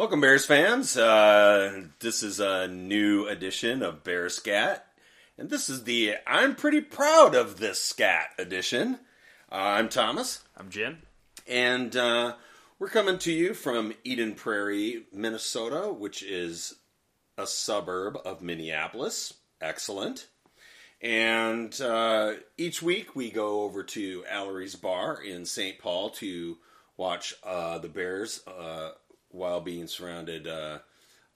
Welcome, Bears fans. Uh, this is a new edition of Bear Scat, and this is the I'm pretty proud of this scat edition. Uh, I'm Thomas, I'm Jim. and uh, we're coming to you from Eden Prairie, Minnesota, which is a suburb of Minneapolis. Excellent. And uh, each week we go over to Allery's Bar in St. Paul to watch uh, the Bears uh, while being surrounded uh,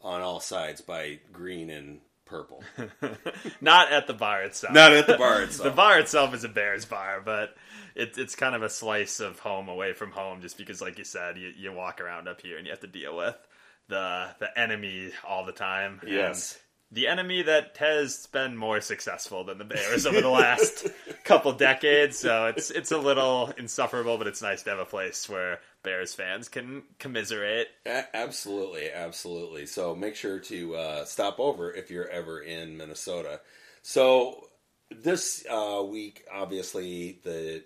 on all sides by green and purple. Not at the bar itself. Not at the bar itself. the bar itself is a Bears bar, but it, it's kind of a slice of home away from home, just because, like you said, you, you walk around up here and you have to deal with the the enemy all the time. And Yes. the enemy that has been more successful than the Bears over the last couple decades. So it's it's a little insufferable, but it's nice to have a place where Bears fans can commiserate. A- absolutely, absolutely. So make sure to uh, stop over if you're ever in Minnesota. So this uh, week, obviously, the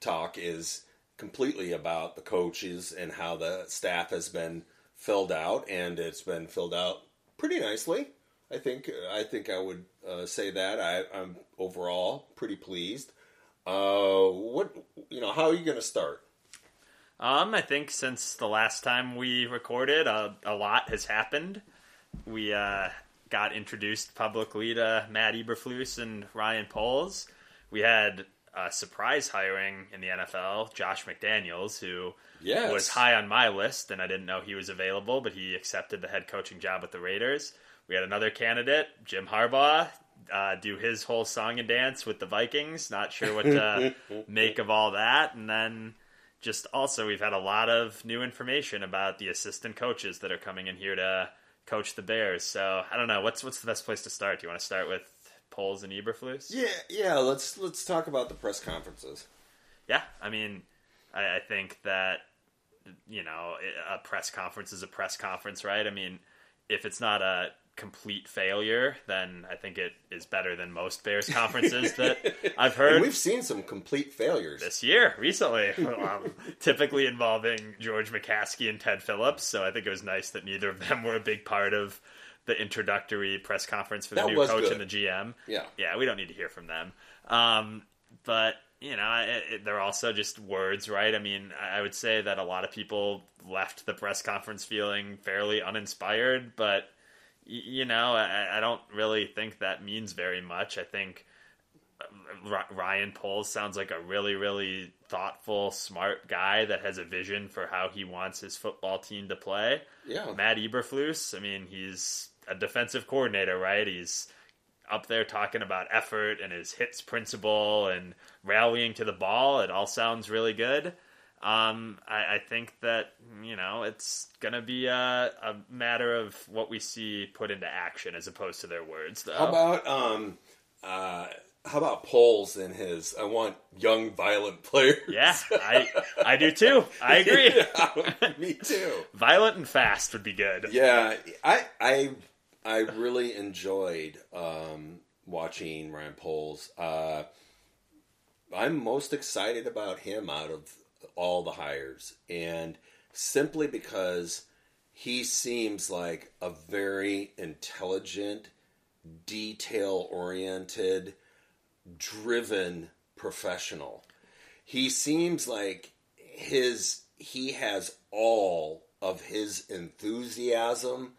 talk is completely about the coaches and how the staff has been filled out, and it's been filled out pretty nicely. I think I think I would uh, say that I, I'm overall pretty pleased. Uh, what you know? How are you going to start? Um, I think since the last time we recorded, uh, a lot has happened. We uh, got introduced publicly to Matt Eberflus and Ryan Poles. We had a surprise hiring in the NFL, Josh McDaniels, who Yes. was high on my list, and I didn't know he was available, but he accepted the head coaching job with the Raiders. We had another candidate, Jim Harbaugh, uh, do his whole song and dance with the Vikings. Not sure what to make of all that. And then just also, we've had a lot of new information about the assistant coaches that are coming in here to coach the Bears. So I don't know what's what's the best place to start. Do you want to start with Poles and Eberflus? Yeah, yeah. Let's let's talk about the press conferences. Yeah, I mean, I, I think that you know a press conference is a press conference, right? I mean, if it's not a complete failure, then I think it is better than most Bears conferences that I've heard. And we've seen some complete failures. this year recently, um, typically involving George McCaskey and Ted Phillips. So I think it was nice that neither of them were a big part of the introductory press conference for the That new coach good. and the GM. Yeah. yeah, we don't need to hear from them. Um, but you know, it, it, they're also just words, right? I mean, I would say that a lot of people left the press conference feeling fairly uninspired, but you know, I, I don't really think that means very much. I think Ryan Poles sounds like a really, really thoughtful, smart guy that has a vision for how he wants his football team to play. Yeah. Matt Eberflus, I mean, he's a defensive coordinator, right? He's up there talking about effort and his hits principle and rallying to the ball. It all sounds really good. Um, I, I think that you know it's gonna be a, a matter of what we see put into action as opposed to their words, though. How about um, uh, how about Poles in his? I want young, violent players. yeah, I I do too. I agree. Yeah, me too. Violent and fast would be good. Yeah, I I I really enjoyed um, watching Ryan Poles. Uh, I'm most excited about him out of all the hires, and simply because he seems like a very intelligent, detail oriented, driven professional. He seems like his he has all of his enthusiasm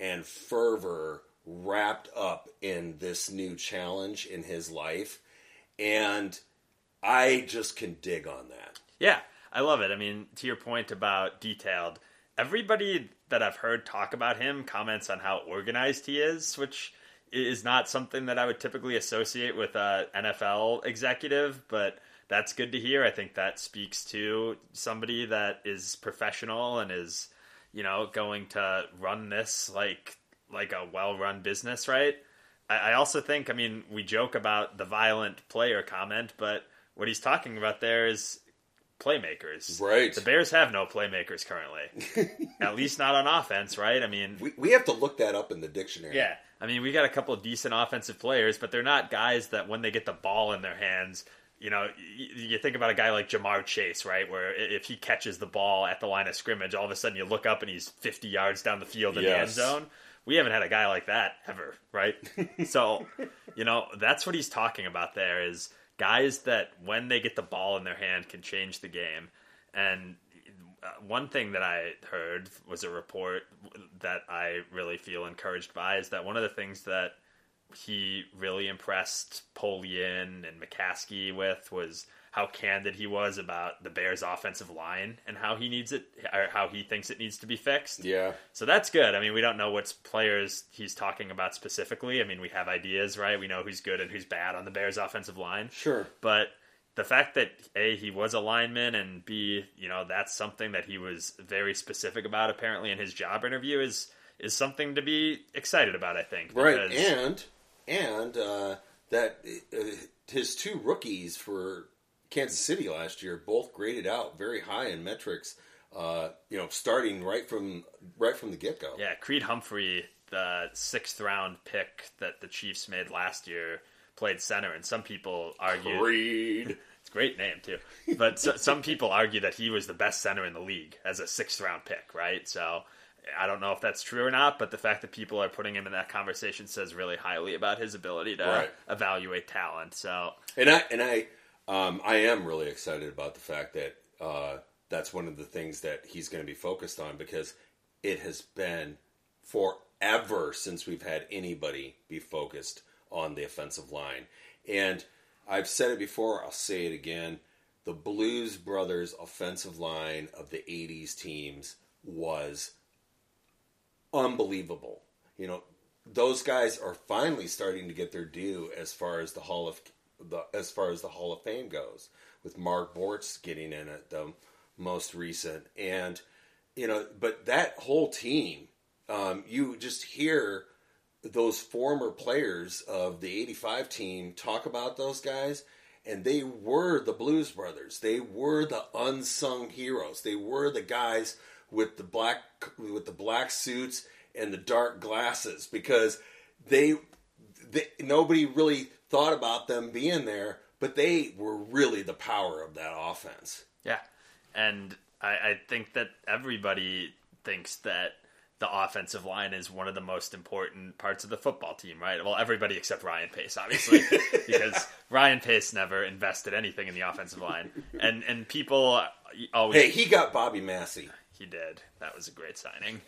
and fervor wrapped up in this new challenge in his life and I just can dig on that. Yeah, I love it. I mean, to your point about detailed, everybody that I've heard talk about him comments on how organized he is, which is not something that I would typically associate with a NFL executive, but that's good to hear. I think that speaks to somebody that is professional and is, you know, going to run this like like a well-run business, right? I also think, I mean, we joke about the violent player comment, but what he's talking about there is playmakers. Right. The Bears have no playmakers currently, at least not on offense, right? I mean, We, we have to look that up in the dictionary. yeah. I mean, we got a couple of decent offensive players, but they're not guys that when they get the ball in their hands you know, you think about a guy like Ja'Marr Chase, right? Where if he catches the ball at the line of scrimmage, all of a sudden you look up and he's 50 yards down the field in yes. the end zone. We haven't had a guy like that ever, right? so, you know, that's what he's talking about there is guys that when they get the ball in their hand can change the game. And uh, one thing that I heard was a report that I really feel encouraged by is that one of the things that he really impressed Polian and McCaskey with was how candid he was about the Bears' offensive line and how he needs it, or how he thinks it needs to be fixed. Yeah. So that's good. I mean, we don't know what players he's talking about specifically. I mean, we have ideas, right? We know who's good and who's bad on the Bears' offensive line. Sure. But the fact that a he was a lineman and b you know that's something that he was very specific about apparently in his job interview is is something to be excited about. I think. Right. And and uh, that uh, his two rookies for Kansas City last year both graded out very high in metrics. Uh, you know, starting right from right from the get go. Yeah, Creed Humphrey, the sixth round pick that the Chiefs made last year, played center, and some people argue Creed. it's a great name too, but so, some people argue that he was the best center in the league as a sixth round pick. Right, so I don't know if that's true or not, but the fact that people are putting him in that conversation says really highly about his ability to right. evaluate talent. So, and I and I, um, I am really excited about the fact that uh, that's one of the things that he's going to be focused on because it has been forever since we've had anybody be focused on the offensive line, and I've said it before. I'll say it again. The Blues Brothers offensive line of the '80s teams was unbelievable. You know, those guys are finally starting to get their due as far as the Hall of the as far as the Hall of Fame goes, with Mark Bortz getting in it the most recent, and you know, but that whole team, um, you just hear those former players of the '85 team talk about those guys, and they were the Blues Brothers. They were the unsung heroes. They were the guys with the black with the black suits and the dark glasses because they, they nobody really thought about them being there, but they were really the power of that offense. Yeah, and I, I think that everybody thinks that the offensive line is one of the most important parts of the football team, right? Well, everybody except Ryan Pace, obviously, because Ryan Pace never invested anything in the offensive line, and and people always. Hey, he got Bobby Massie. He did. That was a great signing.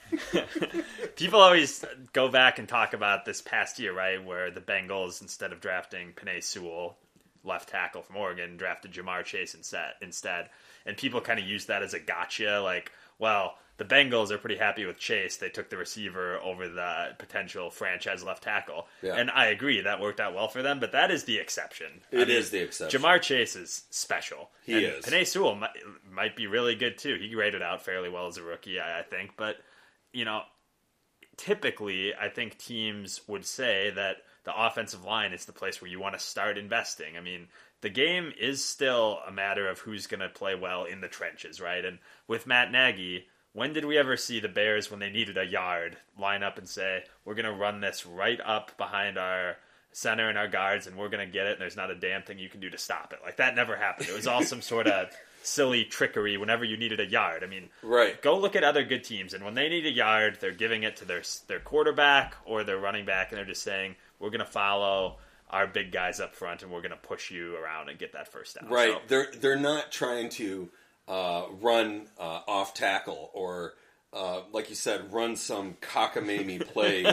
People always go back and talk about this past year, right, where the Bengals, instead of drafting Penei Sewell, left tackle from Oregon, drafted Ja'Marr Chase instead. Instead, and people kind of use that as a gotcha, like, well, the Bengals are pretty happy with Chase. They took the receiver over the potential franchise left tackle. Yeah. And I agree, that worked out well for them, but that is the exception. It I mean, is the exception. Ja'Marr Chase is special. He and is. Penei Sewell might, might, be really good too. He graded out fairly well as a rookie, I, I think. But, you know, typically, I think teams would say that the offensive line is the place where you want to start investing. I mean, the game is still a matter of who's going to play well in the trenches, right? And with Matt Nagy, when did we ever see the Bears, when they needed a yard, line up and say, we're going to run this right up behind our center and our guards and we're going to get it and there's not a damn thing you can do to stop it? Like, that never happened. It was all some sort of silly trickery whenever you needed a yard. I mean, right. go look at other good teams, and when they need a yard, they're giving it to their, their quarterback or their running back, and they're just saying, we're going to follow our big guys up front and we're going to push you around and get that first down. Right. So, they're, they're not trying to uh, run uh, off tackle or uh, like you said, run some cockamamie play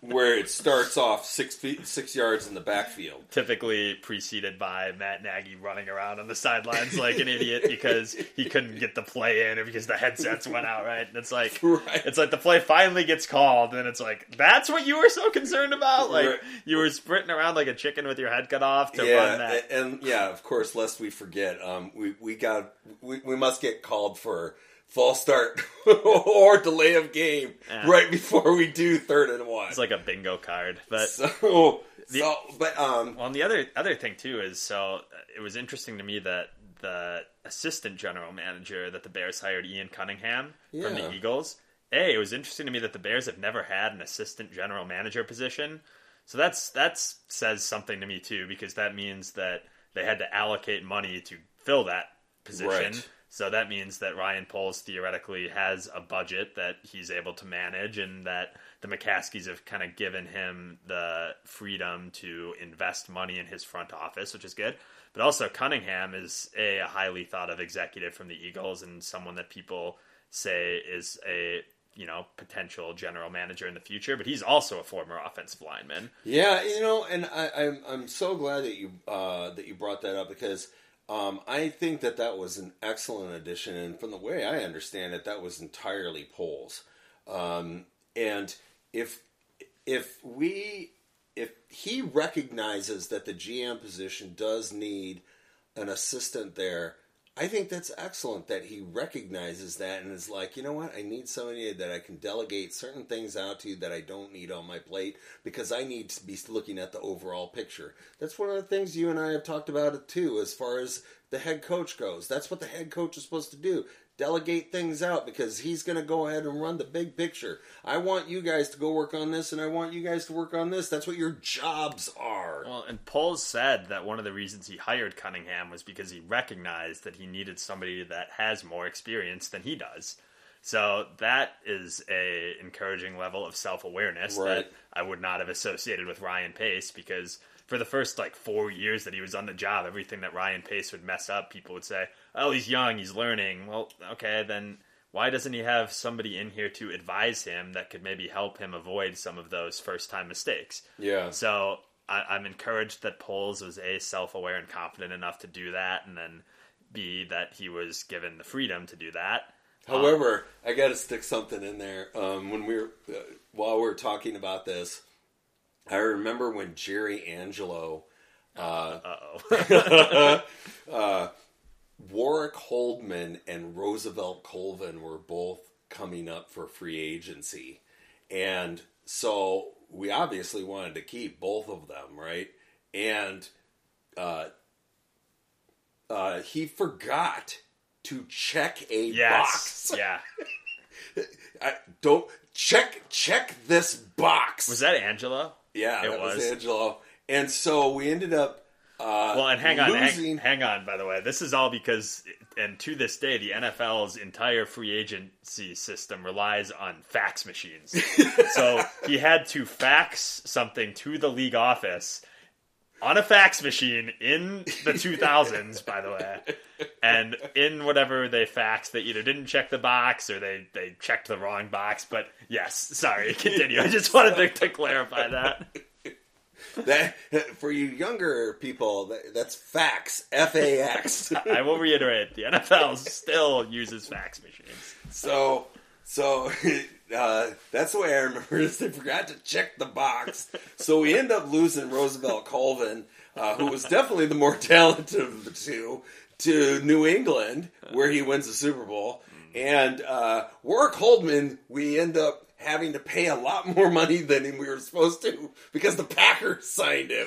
where it starts off six feet, six yards in the backfield. Typically preceded by Matt Nagy running around on the sidelines like an idiot because he couldn't get the play in or because the headsets went out. Right, and it's like right. it's like the play finally gets called, and it's like that's what you were so concerned about. Like right. you were sprinting around like a chicken with your head cut off to yeah, run that. And, and yeah, of course, lest we forget, um, we we got we, we must get called for false start or delay of game yeah. right before we do third and one. It's like a bingo card, but so, the, so but um. Well, and the other other thing too is so uh, it was interesting to me that the assistant general manager that the Bears hired, Ian Cunningham yeah. from the Eagles. A, it was interesting to me that the Bears have never had an assistant general manager position. So that's that's says something to me too because that means that they had to allocate money to fill that position. Right. So that means that Ryan Poles theoretically has a budget that he's able to manage, and that the McCaskeys have kind of given him the freedom to invest money in his front office, which is good. But also, Cunningham is a, a highly thought of executive from the Eagles and someone that people say is a you know potential general manager in the future. But he's also a former offensive lineman. Yeah, you know, and I, I'm I'm so glad that you uh, that you brought that up because um, I think that that was an excellent addition, and from the way I understand it, that was entirely Poles. Um, and if if we if he recognizes that the GM position does need an assistant there, I think that's excellent that he recognizes that and is like, you know what, I need somebody that I can delegate certain things out to that I don't need on my plate because I need to be looking at the overall picture. That's one of the things you and I have talked about it too, as far as the head coach goes. That's what the head coach is supposed to do. Delegate things out because he's going to go ahead and run the big picture. I want you guys to go work on this and I want you guys to work on this. That's what your jobs are. Well, and Poles said that one of the reasons he hired Cunningham was because he recognized that he needed somebody that has more experience than he does. So that is a encouraging level of self awareness Right. that I would not have associated with Ryan Pace because for the first like four years that he was on the job, everything that Ryan Pace would mess up, people would say, "Oh, he's young, he's learning." Well, okay, then why doesn't he have somebody in here to advise him that could maybe help him avoid some of those first time mistakes? Yeah. So I, I'm encouraged that Poles was a self aware and confident enough to do that, and then b that he was given the freedom to do that. However, I got to stick something in there. Um, when we were uh, while we are talking about this, I remember when Jerry Angelo, uh, Uh. Warrick Holdman, and Roosevelt Colvin were both coming up for free agency, and so we obviously wanted to keep both of them, right? And uh, uh, he forgot to check a yes. box. Yeah. I don't check check this box. Was that Angelo? Yeah, it that was. was? Angelo. And so we ended up uh, Well, and hang on, hang, hang on. By the way, this is all because, and to this day, the NFL's entire free agency system relies on fax machines. so he had to fax something to the league office on a fax machine in the 2000s, by the way. And in whatever they faxed, they either didn't check the box or they, they checked the wrong box. But yes, sorry, continue. I just wanted to, to clarify that. that for you younger people, that, that's fax. F A X. I will reiterate: the NFL still uses fax machines. So so uh, that's the way I remember. Is they forgot to check the box, so we end up losing Roosevelt Colvin, uh, who was definitely the more talented of the two, to New England, where he wins the Super Bowl, and uh, Warrick Holdman. We end up having to pay a lot more money than we were supposed to because the Packers signed him.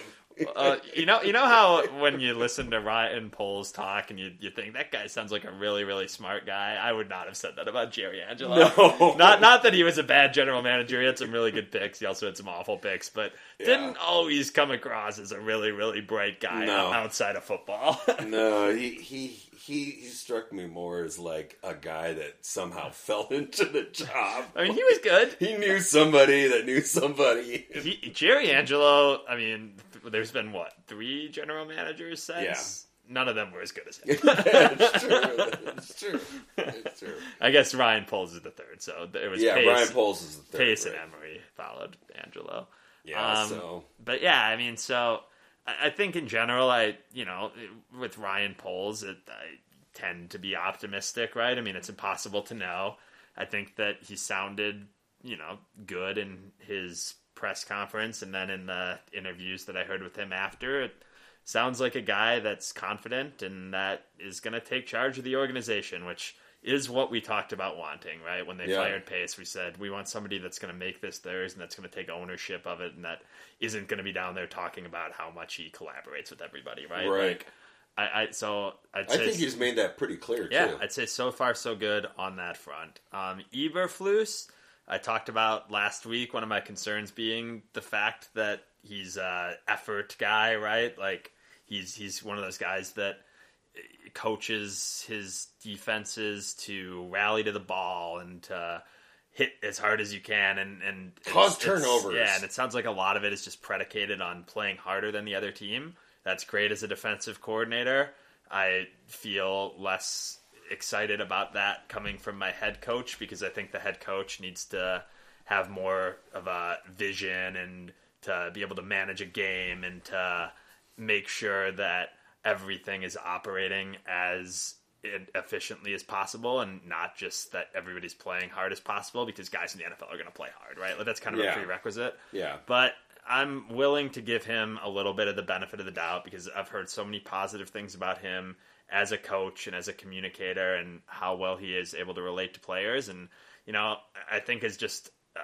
Uh, you know, you know how when you listen to Ryan Poles talk and you, you think that guy sounds like a really really smart guy. I would not have said that about Jerry Angelo. No. not not that he was a bad general manager. He had some really good picks. He also had some awful picks, but didn't always come across as a really really bright guy No. outside of football. No, he, he he he struck me more as like a guy that somehow fell into the job. I mean, he was good. He knew somebody that knew somebody. He, Jerry Angelo. I mean, there's been what three general managers since. None of them were as good as him. it's true. It's true. It's true. I guess Ryan Poles is the third, so it was Yeah, Pace, Brian Poles is the third. Pace right? and Emery followed Angelo. Yeah, Um, so But yeah, I mean, so I I think in general, I you know, with Ryan Poles, it, I tend to be optimistic, right? I mean, it's impossible to know. I think that he sounded, you know, good in his press conference, and then in the interviews that I heard with him after, it sounds like a guy that's confident and that is going to take charge of the organization, which is what we talked about wanting, right? When they Yeah. fired Pace, we said we want somebody that's going to make this theirs and that's going to take ownership of it and that isn't going to be down there talking about how much he collaborates with everybody, right? Right. Like, I, I so I'd I think he's made that pretty clear yeah, too. I'd say so far so good on that front. Um, Eberflus, I talked about last week. One of my concerns being the fact that he's a effort guy, right? Like he's he's one of those guys that coaches his defenses to rally to the ball and to hit as hard as you can and and Cause it's- it's- turnovers. Yeah, and it sounds like a lot of it is just predicated on playing harder than the other team. That's great as a defensive coordinator. I feel less excited about that coming from my head coach because I think the head coach needs to have more of a vision and to be able to manage a game and to make sure that everything is operating as efficiently as possible and not just that everybody's playing hard as possible because guys in the NFL are going to play hard, right? Like that's kind of Yeah. a prerequisite. Yeah. But I'm willing to give him a little bit of the benefit of the doubt because I've heard so many positive things about him as a coach and as a communicator and how well he is able to relate to players. And, you know, I think is just a,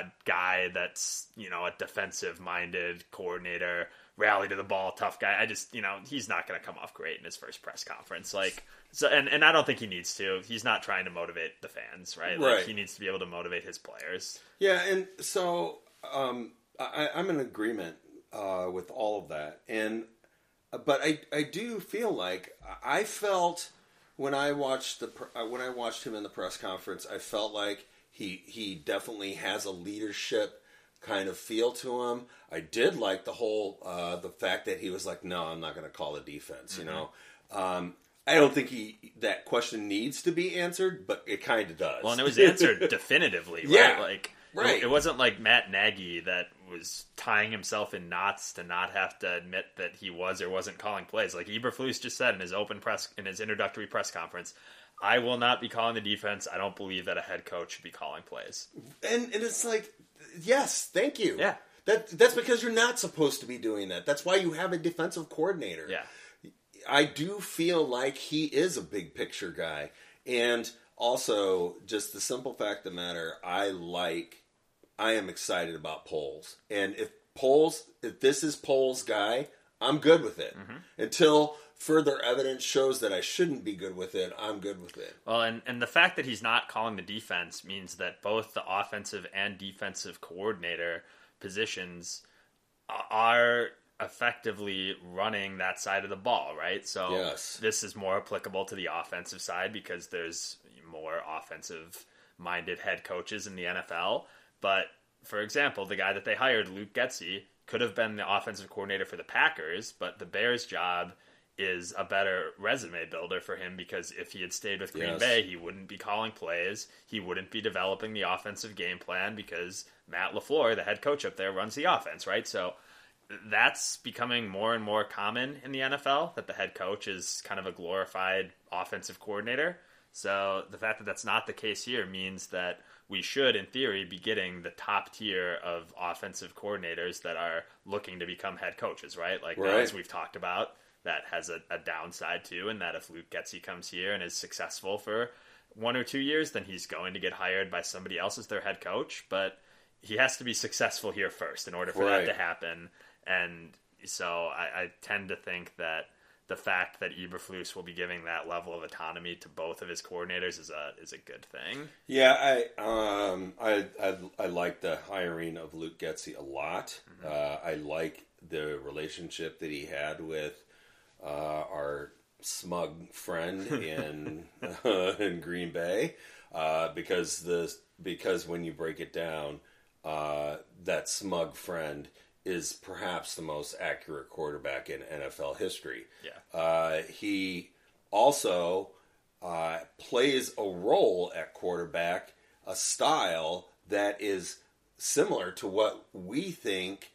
a guy that's, you know, a defensive minded coordinator, rally to the ball, tough guy. I just, you know, he's not going to come off great in his first press conference. Like, so, and, and I don't think he needs to. He's not trying to motivate the fans, right? Like, Right. he needs to be able to motivate his players. Yeah, and so um, I, I'm in agreement uh, with all of that, and but I I do feel like I felt when I watched the uh, when I watched him in the press conference, I felt like he he definitely has a leadership kind of feel to him. I did like the whole uh, the fact that he was like, no, I'm not going to call the defense. You know. Um, I don't think he that question needs to be answered, but it kind of does. Well, and it was answered definitively, right? Yeah, like, right. It, it wasn't like Matt Nagy that was tying himself in knots to not have to admit that he was or wasn't calling plays. Like Eberflus just said in his open press in his introductory press conference, "I will not be calling the defense. I don't believe that a head coach should be calling plays." and and it's like, yes, thank you. Yeah. That that's because you're not supposed to be doing that. That's why you have a defensive coordinator. Yeah, I do feel like he is a big picture guy, and also just the simple fact of the matter, I like, I am excited about Poles, and if Poles, if this is Poles guy, I'm good with it. Mm-hmm. Until further evidence shows that I shouldn't be good with it, I'm good with it. Well, and, and the fact that he's not calling the defense means that both the offensive and defensive coordinator positions are effectively running that side of the ball, right? So Yes. this is more applicable to the offensive side because there's more offensive minded head coaches in the NFL. But for example, the guy that they hired, Luke Getsy, could have been the offensive coordinator for the Packers, but the Bears' job is a better resume builder for him because if he had stayed with Green Yes. Bay, he wouldn't be calling plays. He wouldn't be developing the offensive game plan because Matt LaFleur, the head coach up there, runs the offense, right? So that's becoming more and more common in the NFL that the head coach is kind of a glorified offensive coordinator. So the fact that that's not the case here means that we should, in theory, be getting the top tier of offensive coordinators that are looking to become head coaches, right? Like Right. as we've talked about, that has a, a downside too, and that if Luke Getsy comes here and is successful for one or two years, then he's going to get hired by somebody else as their head coach. But he has to be successful here first in order for Right. that to happen. And so I, I tend to think that the fact that Eberflus will be giving that level of autonomy to both of his coordinators is a is a good thing. Yeah, I um I I, I like the hiring of Luke Getsy a lot. Uh, I like the relationship that he had with uh, our smug friend in uh, in Green Bay uh, because the because when you break it down, uh, that smug friend is perhaps the most accurate quarterback in NFL history. Yeah. Uh, he also uh, plays a role at quarterback, a style that is similar to what we think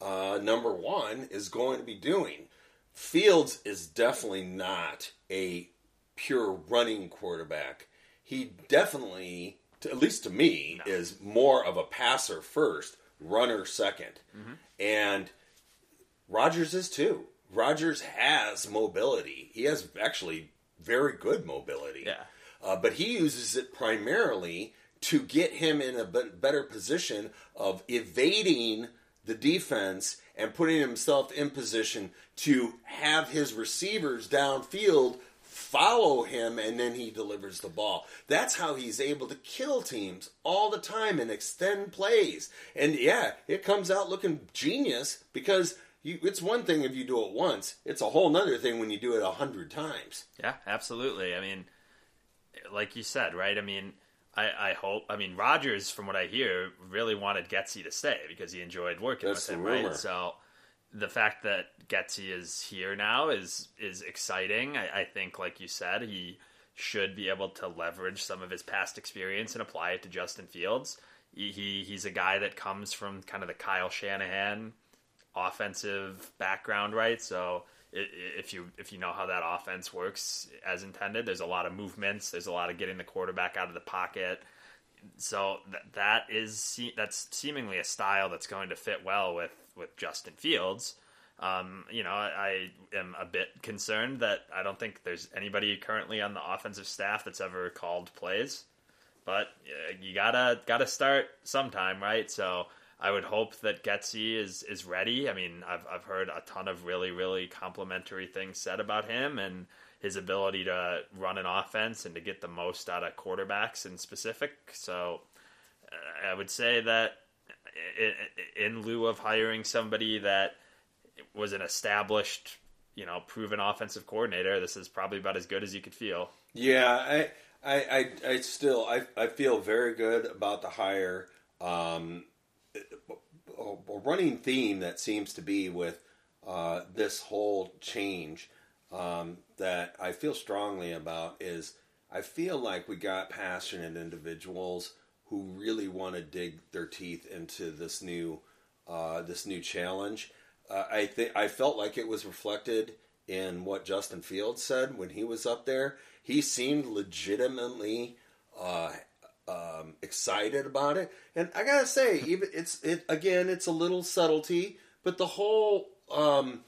uh, number one is going to be doing. Fields is definitely not a pure running quarterback. He definitely, to, at least to me, is more of a passer first, runner 2nd And Rodgers is too. Rodgers has mobility. He has actually very good mobility. Yeah. Uh, but he uses it primarily to get him in a better position of evading the defense and putting himself in position to have his receivers downfield follow him and then he delivers the ball. That's how he's able to kill teams all the time and extend plays. And yeah, it comes out looking genius because you, it's one thing if you do it once. It's a whole nother thing when you do it a hundred times. Yeah, absolutely. I mean, like you said, right? I mean, I, I hope. I mean, Rodgers, from what I hear, really wanted Getsy to stay because he enjoyed working That's with him, right? So the fact that Getsy is here now is is exciting. I, I think, like you said, he should be able to leverage some of his past experience and apply it to Justin Fields. He, he he's a guy that comes from kind of the Kyle Shanahan offensive background, right? So if you if you know how that offense works as intended, there's a lot of movements. There's a lot of getting the quarterback out of the pocket. So th- that is that's seemingly a style that's going to fit well with with Justin Fields. Um, you know, I, I am a bit concerned that I don't think there's anybody currently on the offensive staff that's ever called plays. But uh, you gotta gotta start sometime, right? So I would hope that Getsy is is ready. I mean, I've I've heard a ton of really really complimentary things said about him and his ability to run an offense and to get the most out of quarterbacks in specific. So uh, I would say that in lieu of hiring somebody that was an established, you know, proven offensive coordinator, this is probably about as good as you could feel. Yeah, I, I, I, I still, I, I feel very good about the hire. Um, a, running theme that seems to be with uh, this whole change um, that I feel strongly about is I feel like we got passionate individuals who really want to dig their teeth into this new uh, this new challenge. Uh, I think I felt like it was reflected in what Justin Fields said when he was up there. He seemed legitimately uh, um, excited about it, and I gotta say, even it's it again, it's a little subtlety, but the whole um,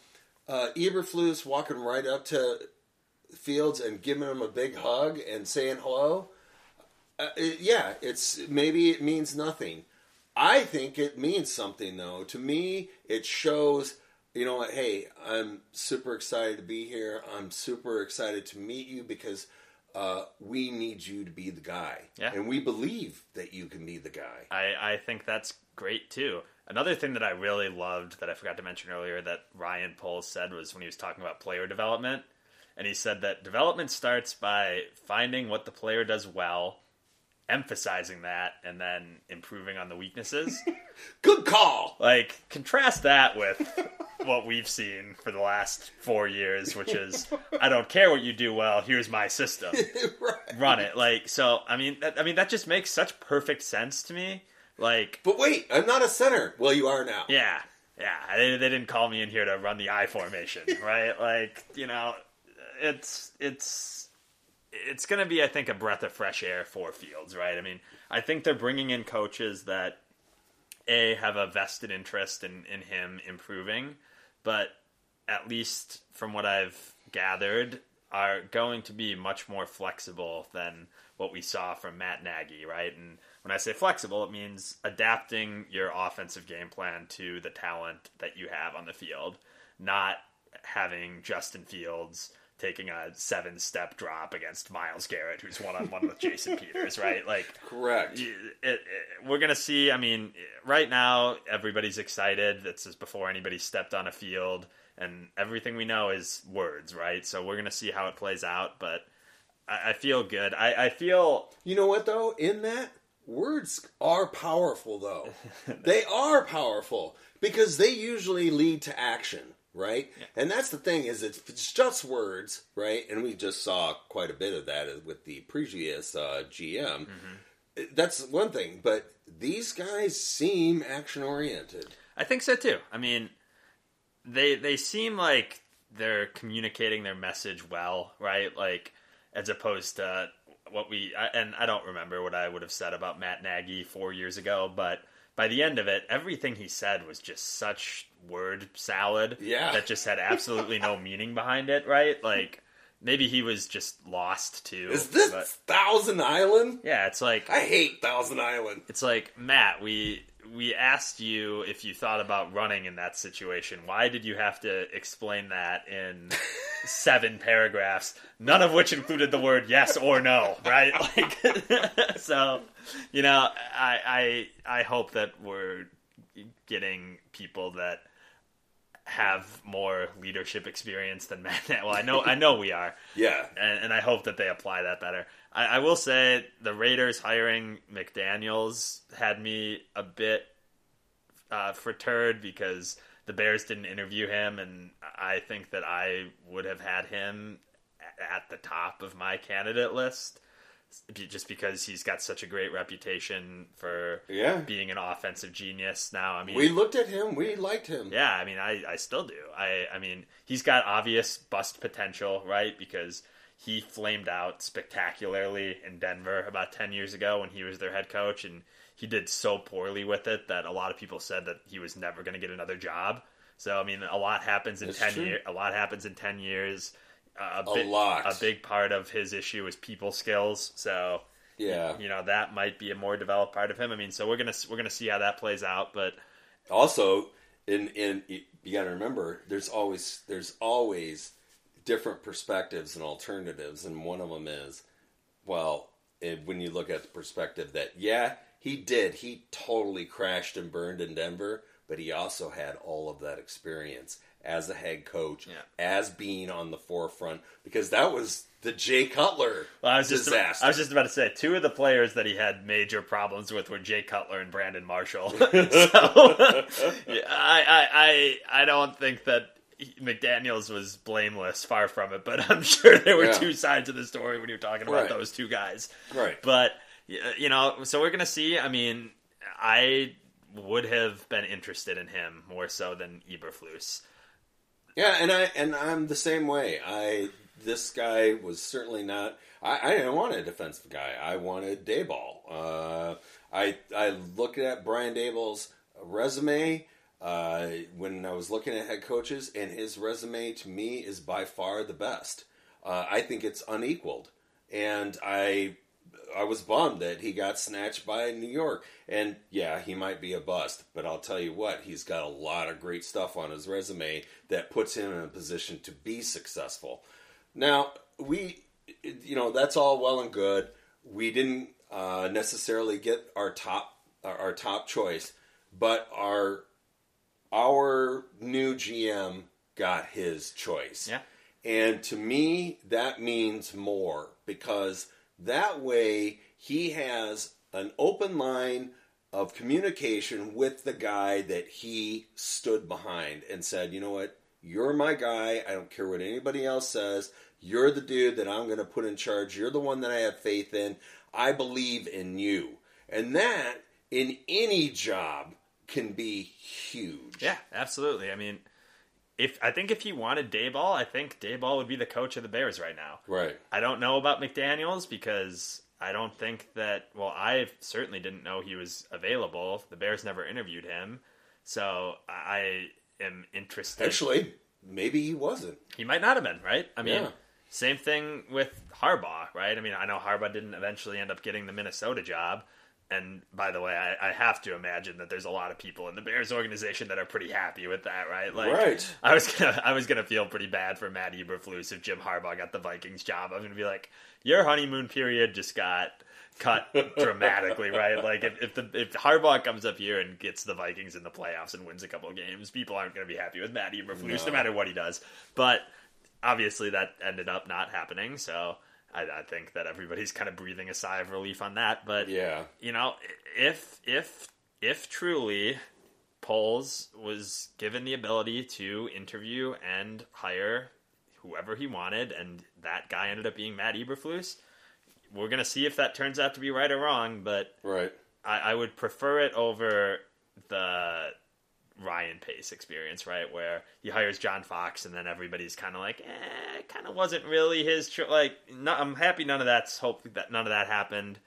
uh, Eberflus walking right up to Fields and giving him a big hug and saying hello. Uh, it- yeah, it's maybe it means nothing. I think it means something though. To me, it shows, you know what, hey, I'm super excited to be here. I'm super excited to meet you because uh, we need you to be the guy. Yeah. And we believe that you can be the guy. I, I think that's great too. Another thing that I really loved that I forgot to mention earlier that Ryan Poles said was when he was talking about player development. And he said that development starts by finding what the player does well, emphasizing that, and then improving on the weaknesses. Good call. like, contrast that with what we've seen for the last four years, which is I don't care what you do well, here's my system right. run it. Like so, I mean, that, I mean that just makes such perfect sense to me. Like, But wait, I'm not a center. Well, you are now. yeah, yeah, they, they didn't call me in here to run the I formation, right? Like, you know, it's it's it's going to be, I think, a breath of fresh air for Fields, right? I mean, I think they're bringing in coaches that a have a vested interest in in him improving, but at least from what I've gathered, are going to be much more flexible than what we saw from Matt Nagy, right? And when I say flexible, it means adapting your offensive game plan to the talent that you have on the field, not having Justin Fields taking a seven step drop against Myles Garrett, who's one on one with Jason Peters, right? Like, Correct. it, it, we're gonna see. I mean, right now everybody's excited. This is before anybody stepped on a field, and everything we know is words, right? So we're gonna see how it plays out. But I, I feel good. I, I feel You know what though? In that, words are powerful though. they are powerful because they usually lead to action, right? And that's the thing is it's just words, right? And we just saw quite a bit of that with the previous uh, GM. That's one thing, but these guys seem action oriented. I think so too. I mean, they they seem like they're communicating their message well, right? Like as opposed to what we I, and I don't remember what I would have said about Matt Nagy four years ago, but by the end of it, everything he said was just such word salad Yeah. that just had absolutely no meaning behind it, right? Like maybe he was just lost too. Is this but- Thousand Island? yeah, it's like I hate Thousand Island. it's like Matt, we we asked you if you thought about running in that situation. Why did you have to explain that in seven paragraphs, none of which included the word yes or no, right? Like so, you know, I I I hope that we're getting people that have more leadership experience than Matt. Well, I know I know we are, Yeah. and, and I hope that they apply that better. I, I will say the Raiders hiring McDaniels had me a bit uh, because the Bears didn't interview him, and I think that I would have had him at the top of my candidate list just because he's got such a great reputation for Yeah. being an offensive genius. Now, I mean, We looked at him. We liked him. yeah, I mean, I, I still do. I, I mean, he's got obvious bust potential, right? Because he flamed out spectacularly in Denver about 10 years ago when he was their head coach, and he did so poorly with it that a lot of people said that he was never going to get another job. So, I mean, a lot happens in That's 10 years. A lot happens in 10 years. A bit- lot. A big part of his issue is people skills. So, Yeah. you know, that might be a more developed part of him. I mean, so we're going to we're to see how that plays out, but Also, in in you got to remember, there's always there's always different perspectives and alternatives, and one of them is, well, it, when you look at the perspective that yeah, he did, he totally crashed and burned in Denver, but he also had all of that experience as a head coach, Yeah. as being on the forefront, because that was the Jay Cutler Well, I was just disaster. I was just about to say two of the players that he had major problems with were Jay Cutler and Brandon Marshall. so yeah, I, I I I don't think that McDaniels was blameless. Far from it, but I'm sure there were Yeah. two sides of the story when you're talking about Right. those two guys. right. But you know, so we're gonna see. I mean, I would have been interested in him more so than Eberflus. Yeah, and I and I'm the same way. I this guy was certainly not. I, I didn't want a defensive guy. I wanted Daboll. Uh, I I looked at Brian Daboll's resume uh, when I was looking at head coaches, and his resume to me is by far the best. Uh, I think it's unequaled, and I I was bummed that he got snatched by New York. And yeah, he might be a bust, but I'll tell you what, he's got a lot of great stuff on his resume that puts him in a position to be successful. Now, we, you know, that's all well and good. We didn't uh, necessarily get our top our, top choice, but our our new GM got his choice. Yeah. And to me, that means more because that way he has an open line of communication with the guy that he stood behind and said, you know what, you're my guy. I don't care what anybody else says. You're the dude that I'm going to put in charge. You're the one that I have faith in. I believe in you. And that, in any job, can be huge. Yeah, absolutely. I mean, if I think if he wanted Daboll, I think Daboll would be the coach of the Bears right now. Right. I don't know about McDaniels because I don't think that. Well, I certainly didn't know he was available. The Bears never interviewed him, so I am interested. Actually, maybe he wasn't. he might not have been right. I mean, Yeah. same thing with Harbaugh, right? I mean, I know Harbaugh didn't eventually end up getting the Minnesota job. And by the way, I, I have to imagine that there's a lot of people in the Bears organization that are pretty happy with that, right? Like, Right. I was gonna, I was gonna feel pretty bad for Matt Eberflus if Jim Harbaugh got the Vikings job. I'm gonna be like, your honeymoon period just got cut dramatically, right? Like, if, if the if Harbaugh comes up here and gets the Vikings in the playoffs and wins a couple of games, people aren't gonna be happy with Matt Eberflus, no No. matter what he does. But obviously, that ended up not happening. So. I, I think that everybody's kind of breathing a sigh of relief on that, but Yeah. you know, if if if truly Poles was given the ability to interview and hire whoever he wanted, and that guy ended up being Matt Eberflus, we're gonna see if that turns out to be right or wrong. But Right. I, I would prefer it over the Ryan Pace experience, right? Where he hires John Fox, and then everybody's kind of like, eh, it kind of wasn't really his. Cho-. Like, no, I'm happy none of that's hope that none of that happened.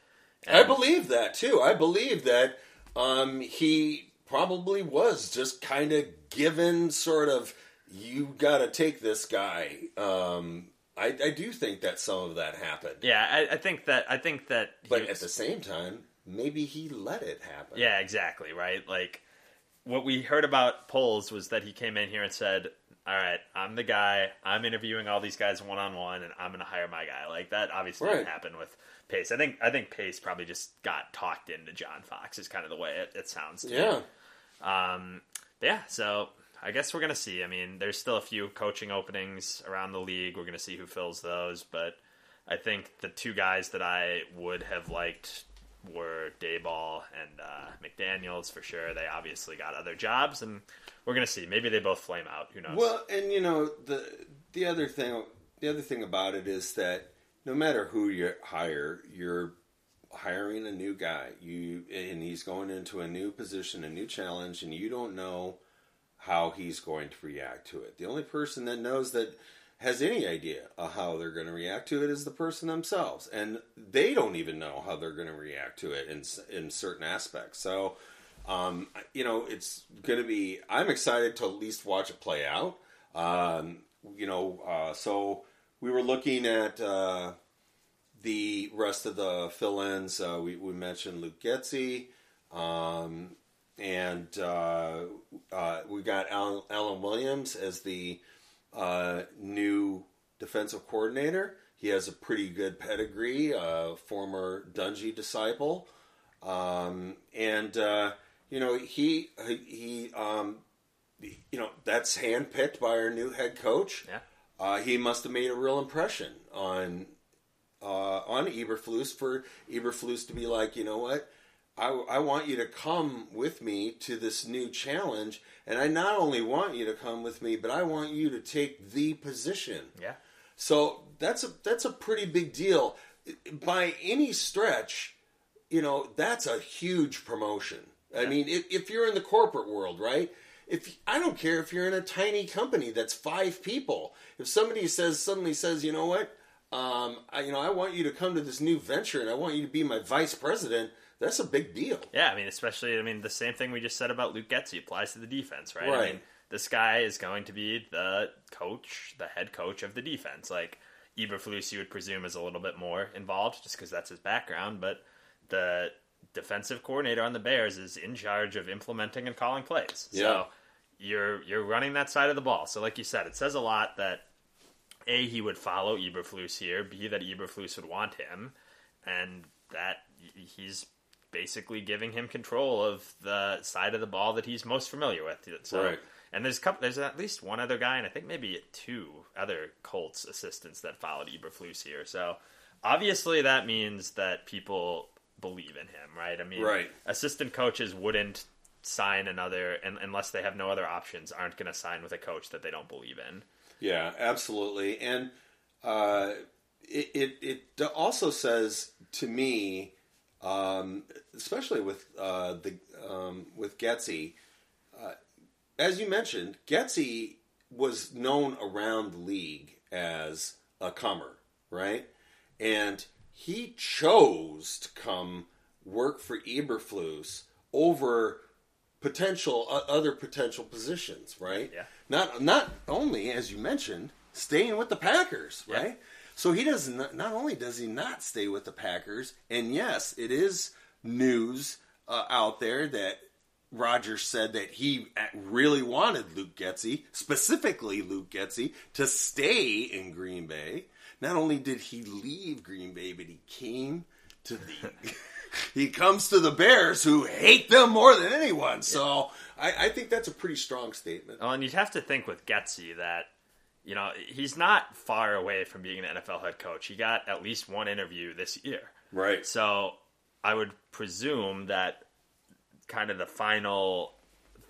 I believe that too. I believe that um, he probably was just kind of given sort of you got to take this guy. Um, I, I do think that some of that happened, Yeah, I, I think that I think that. but was- at the same time, maybe he let it happen. yeah, exactly right. Like what we heard about Poles was that he came in here and said, "All right, I'm the guy. I'm interviewing all these guys one on one, and I'm going to hire my guy." Like that obviously didn't happen with Pace. I think I think Pace probably just got talked into John Fox. Is kind of the way it, it sounds. To me. yeah. Um, yeah, so I guess we're gonna see. I mean, there's still a few coaching openings around the league. We're gonna see who fills those, but I think the two guys that I would have liked were Daboll and uh, McDaniels for sure. They obviously got other jobs, and we're gonna see. Maybe they both flame out. Who knows? Well, and you know the the other thing the other thing about it is that no matter who you hire, you're hiring a new guy. You and he's going into a new position, a new challenge, and you don't know how he's going to react to it. The only person that knows that has any idea of how they're going to react to it is the person themselves, and they don't even know how they're going to react to it in in certain aspects. So, um, you know, it's going to be. I'm excited to at least watch it play out. Um, you know, uh, so we were looking at uh, the rest of the fill-ins. Uh, we, we mentioned Luke Getsy, Um, and uh, uh, we got Alan, Alan, Williams as the uh, new defensive coordinator. He has a pretty good pedigree, uh, former Dungy disciple, um, and uh, you know he he um, you know that's handpicked by our new head coach. Yeah, uh, he must have made a real impression on on Eberflus for Eberflus to be like, you know what I, I want you to come with me to this new challenge, and I not only want you to come with me, but I want you to take the position. Yeah. So that's a that's a pretty big deal. By any stretch, you know that's a huge promotion. Yeah. I mean, if, if you're in the corporate world, right? If I don't care if you're in a tiny company that's five people, if somebody says suddenly says, you know what, um, I, you know, I want you to come to this new venture, and I want you to be my vice president that's a big deal. Yeah, I mean, especially, I mean, the same thing we just said about Luke Getsy applies to the defense, right? Right. I mean, this guy is going to be the coach, the head coach of the defense. Like, Eberflus, you would presume, is a little bit more involved just because that's his background, but the defensive coordinator on the Bears is in charge of implementing and calling plays. Yeah. So you're you're running that side of the ball. So like you said, it says a lot that A, he would follow Eberflus here, B, that Eberflus would want him, and that he's basically giving him control of the side of the ball that he's most familiar with. So, right. And there's a couple, there's at least one other guy, and I think maybe two other Colts assistants that followed Eberflus here. So obviously that means that people believe in him, right? I mean, right. assistant coaches wouldn't sign another and, unless they have no other options. Aren't going to sign with a coach that they don't believe in. Yeah, absolutely. And uh, it, it it also says to me um, especially with uh, the um, with Getsy. Uh, as you mentioned, Getsy was known around the league as a comer, right? And he chose to come work for Eberflus over potential uh, other potential positions, right? Yeah. Not not only as you mentioned, staying with the Packers, right? Yeah. So he does not, not only does he not stay with the Packers, and yes, it is news uh, out there that Rodgers said that he really wanted Luke Getsy, specifically Luke Getsy, to stay in Green Bay. Not only did he leave Green Bay, but he came to the. he comes to the Bears, who hate them more than anyone. So I, I think that's a pretty strong statement. Well, and you'd have to think with Getsy that you know, he's not far away from being an NFL head coach. He got at least one interview this year. Right. So I would presume that kind of the final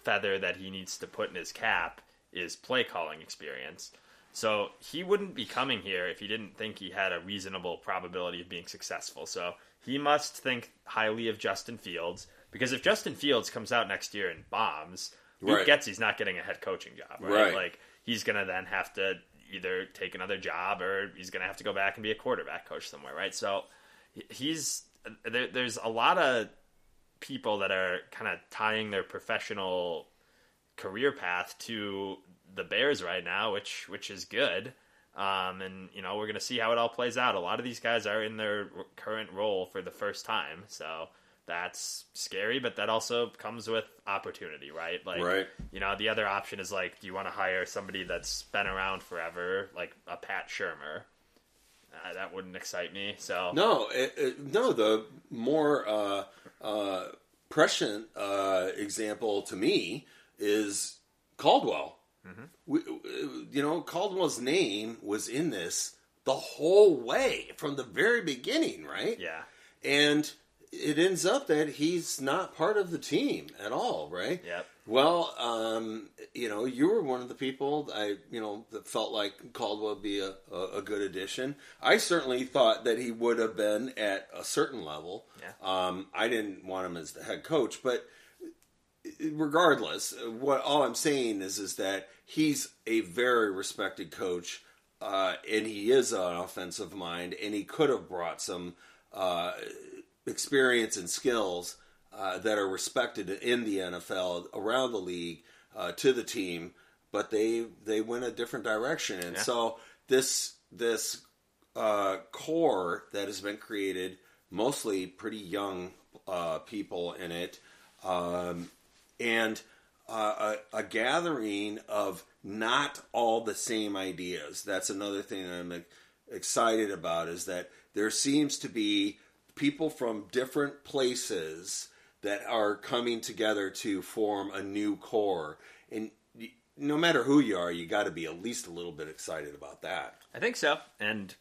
feather that he needs to put in his cap is play calling experience. So he wouldn't be coming here if he didn't think he had a reasonable probability of being successful. So he must think highly of Justin Fields because if Justin Fields comes out next year and bombs, Luke right. He's not getting a head coaching job, right? right. Like he's going to then have to either take another job or he's going to have to go back and be a quarterback coach somewhere, right? So he's there, there's a lot of people that are kind of tying their professional career path to the Bears right now, which which is good. Um, and you know we're going to see how it all plays out. A lot of these guys are in their current role for the first time, so that's scary, but that also comes with opportunity, right? Like, right. you know, the other option is like, do you want to hire somebody that's been around forever, like a Pat Shurmur? Uh, that wouldn't excite me. So no, it, it, no. The more uh, uh, prescient uh, example to me is Caldwell. We, you know, Caldwell's name was in this the whole way from the very beginning, right? Yeah. And it ends up that he's not part of the team at all, right? Yep. Well, um, you know, you were one of the people I, you know, that felt like Caldwell would be a, a, a good addition. I certainly thought that he would have been at a certain level. Yeah. Um, I didn't want him as the head coach, but regardless, what all I'm saying is is that he's a very respected coach, uh, and he is an offensive mind, and he could have brought some uh, experience and skills uh, that are respected in the NFL around the league uh, to the team, but they they went a different direction, and Yeah. so this this uh, core that has been created, mostly pretty young uh, people in it, um, and uh, a, a gathering of not all the same ideas. That's another thing that I'm excited about is that there seems to be people from different places that are coming together to form a new core. And no matter who you are, you got to be at least a little bit excited about that. I think so. And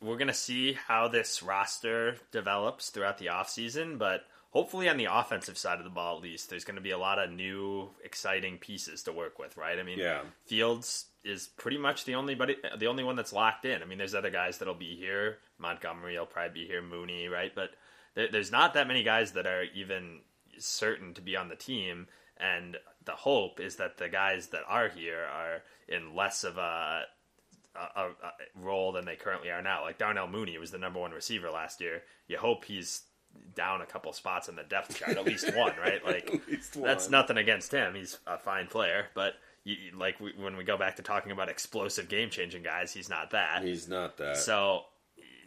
we're going to see how this roster develops throughout the offseason, but hopefully on the offensive side of the ball at least there's going to be a lot of new exciting pieces to work with, right? I mean, Yeah. Fields is pretty much the only buddy, the only one that's locked in. I mean, there's other guys that'll be here. Montgomery will probably be here, Mooney, right? But there, there's not that many guys that are even certain to be on the team. And the hope is that the guys that are here are in less of a a, a, role than they currently are now. Like Darnell Mooney was the number one receiver last year. You hope he's down a couple spots in the depth chart, at least one, right? Like least that's nothing against him. He's a fine player, but you, like we, when we go back to talking about explosive game changing guys, he's not that. He's not that. So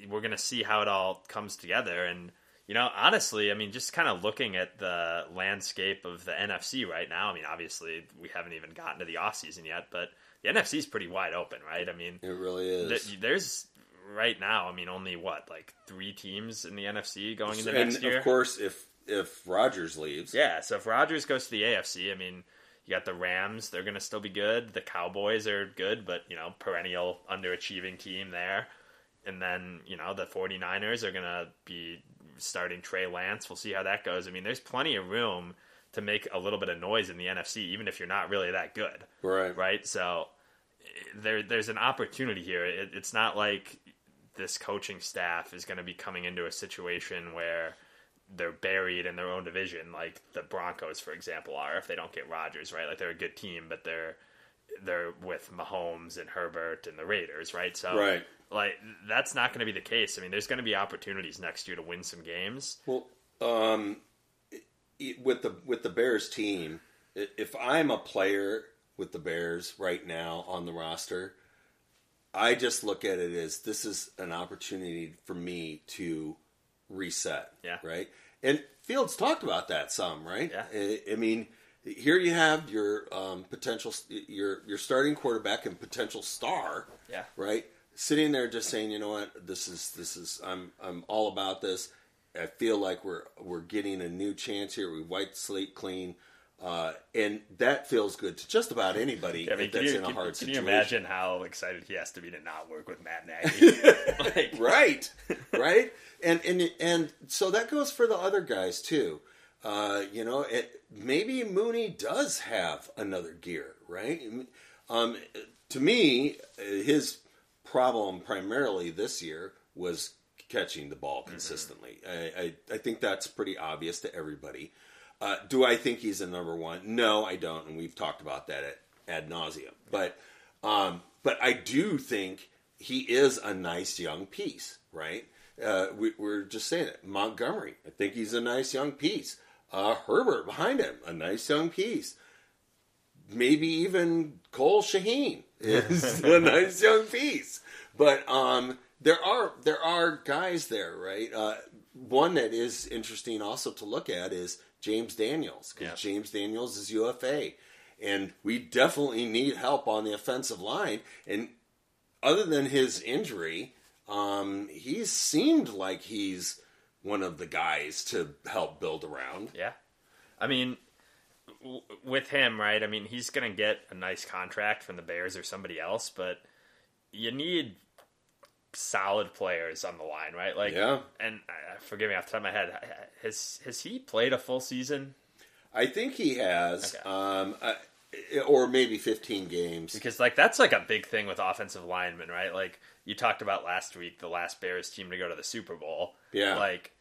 we're gonna see how it all comes together, and you know, honestly, I mean, just kind of looking at the landscape of the NFC right now. I mean, obviously, we haven't even gotten to the offseason yet, but the NFC is pretty wide open, right? I mean, it really is. th- there's right now, I mean, only what like three teams in the NFC going into and next year. of course, if if Rodgers leaves, Yeah, so if Rodgers goes to the AFC, I mean, you got the Rams, they're going to still be good. The Cowboys are good, but, you know, perennial underachieving team there. And then, you know, the 49ers are going to be starting Trey Lance. We'll see how that goes. I mean, there's plenty of room to make a little bit of noise in the NFC, even if you're not really that good right, right? So there, there's an opportunity here. It, it's not like this coaching staff is going to be coming into a situation where they're buried in their own division, like the Broncos, for example, are if they don't get Rodgers, right? Like they're a good team, but they're they're with Mahomes and Herbert and the Raiders, right? So Right. like that's not going to be the case. I mean, there's going to be opportunities next year to win some games. Well, um, i- with the with the Bears team, if I'm a player with the Bears right now on the roster, I just look at it as this is an opportunity for me to reset. Yeah. Right. And Fields talked about that some, right? Yeah. I, I mean, here you have your um, potential, your your starting quarterback and potential star Yeah. right? Sitting there just saying, you know what, this is this is I'm I'm all about this. I feel like we're we're getting a new chance here. We wipe the slate clean, uh, and that feels good to just about anybody I mean, that's you, in a can, hard can situation. you imagine how excited he has to be to not work with Matt Nagy? like, right, right, and and and so that goes for the other guys too. Uh, you know, it, maybe Mooney does have another gear, right? Um, to me, his problem primarily this year was catching the ball consistently. I, I, I think that's pretty obvious to everybody. Uh, do I think he's a number one? No, I don't, and we've talked about that at ad nauseum. But um, but I do think he is a nice young piece, right? Uh, we, we're just saying it. Montgomery, I think he's a nice young piece. Uh, Herbert behind him, a nice young piece. Maybe even Cole Shaheen is a nice young piece. But um, there are there are guys there, right? Uh, one that is interesting also to look at is James Daniels because Yeah. James Daniels is UFA, and we definitely need help on the offensive line. And other than his injury, um, he's seemed like he's one of the guys to help build around. Yeah. I mean, w- with him, right? I mean, he's going to get a nice contract from the Bears or somebody else, but you need solid players on the line, right? Like, Yeah. And uh, forgive me off the top of my head, has has he played a full season? I think he has, Okay. um, uh, or maybe 15 games. Because like that's like a big thing with offensive linemen, right? Like you talked about last week, the last Bears team to go to the Super Bowl. Yeah. Like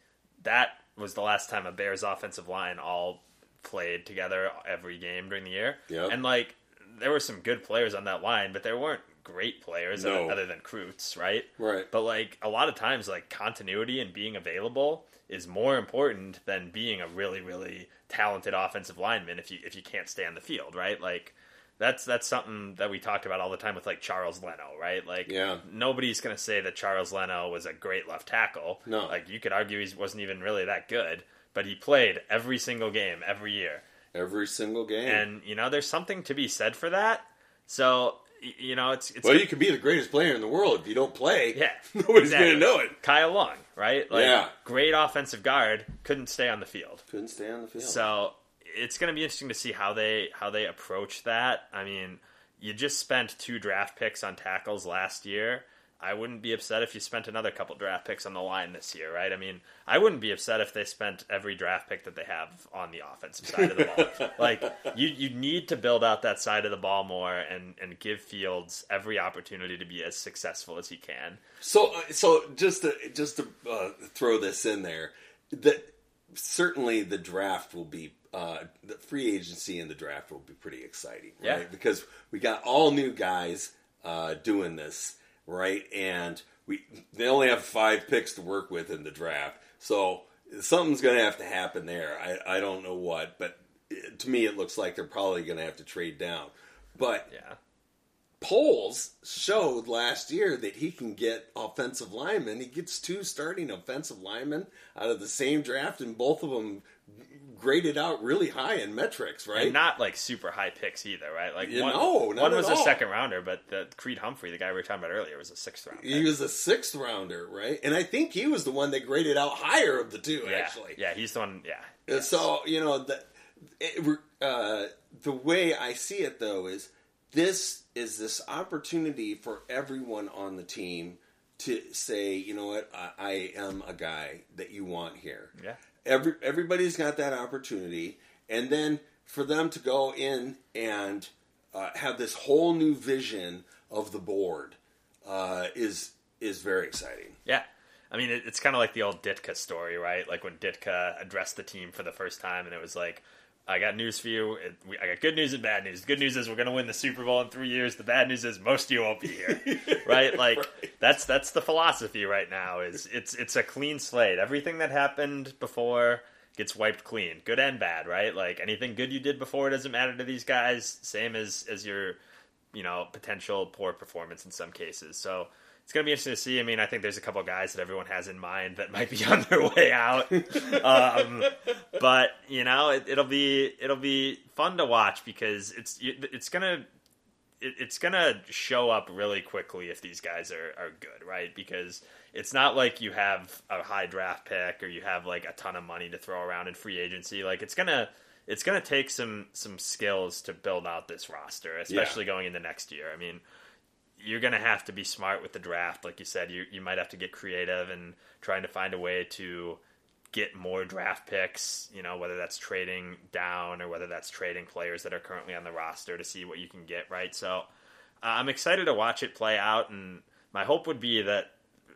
that was the last time a Bears offensive line all played together every game during the year. Yep. And like there were some good players on that line, but there weren't great players No. other, other than Kreutz, right? Right. But like a lot of times, like continuity and being available is more important than being a really, really talented offensive lineman if you if you can't stay on the field, right? Like that's that's something that we talked about all the time with like Charles Leno, right? Like Yeah. nobody's gonna say that Charles Leno was a great left tackle. No. Like you could argue he wasn't even really that good, but he played every single game every year. Every single game. And you know, there's something to be said for that. So you know, it's it's well, you can be the greatest player in the world if you don't play. yeah, Nobody's exactly. going to know it. Kyle Long, right? Like, Yeah. great offensive guard, couldn't stay on the field. Couldn't stay on the field. So it's going to be interesting to see how they how they approach that. I mean, you just spent two draft picks on tackles last year. I wouldn't be upset if you spent another couple draft picks on the line this year, right? I mean, I wouldn't be upset if they spent every draft pick that they have on the offensive side of the ball. like you, you need to build out that side of the ball more and and give Fields every opportunity to be as successful as he can. So, so just to just to uh, throw this in there, that certainly the draft will be uh, the free agency and the draft will be pretty exciting, right? Yeah. Because we got all new guys uh, doing this, right? And we they only have five picks to work with in the draft, so something's going to have to happen there. I I don't know what, but it, to me it looks like they're probably going to have to trade down. But Yeah. Poles showed last year that he can get offensive linemen. He gets two starting offensive linemen out of the same draft, and both of them graded out really high in metrics, right? And not like super high picks either, right? Like Yeah, one, one was a second rounder, but the Creed Humphrey, the guy we were talking about earlier, was a sixth round. he was a sixth rounder, right? And I think he was the one that graded out higher of the two, yeah, actually. yeah, he's the one. Yeah, And So you know the it, uh, the way I see it though is this is this opportunity for everyone on the team to say, you know what, I, I am a guy that you want here. yeah, Every everybody's got that opportunity, and then for them to go in and uh, have this whole new vision of the board uh, is is very exciting. yeah. I mean, it, it's kind of like the old Ditka story, right? Like when Ditka addressed the team for the first time, and it was like, "I got news for you. It, we, I got good news and bad news. The good news is we're going to win the Super Bowl in three years. The bad news is most of you won't be here, right? Like Right. that's that's the philosophy right now. Is it's it's a clean slate. Everything that happened before gets wiped clean, good and bad, right? Like anything good you did before doesn't matter to these guys. Same as as your you know potential poor performance in some cases. So it's going to be interesting to see. I mean, I think there's a couple guys that everyone has in mind that might be on their way out. um, but you know, it, it'll be it'll be fun to watch because it's it's gonna it, it's gonna show up really quickly if these guys are, are good, right? Because it's not like you have a high draft pick or you have like a ton of money to throw around in free agency. Like it's gonna it's gonna take some some skills to build out this roster, especially going into next year. I mean, you're gonna have to be smart with the draft, like you said. You you might have to get creative and trying to find a way to get more draft picks, you know, whether that's trading down or whether that's trading players that are currently on the roster to see what you can get, right? So uh, I'm excited to watch it play out, and my hope would be that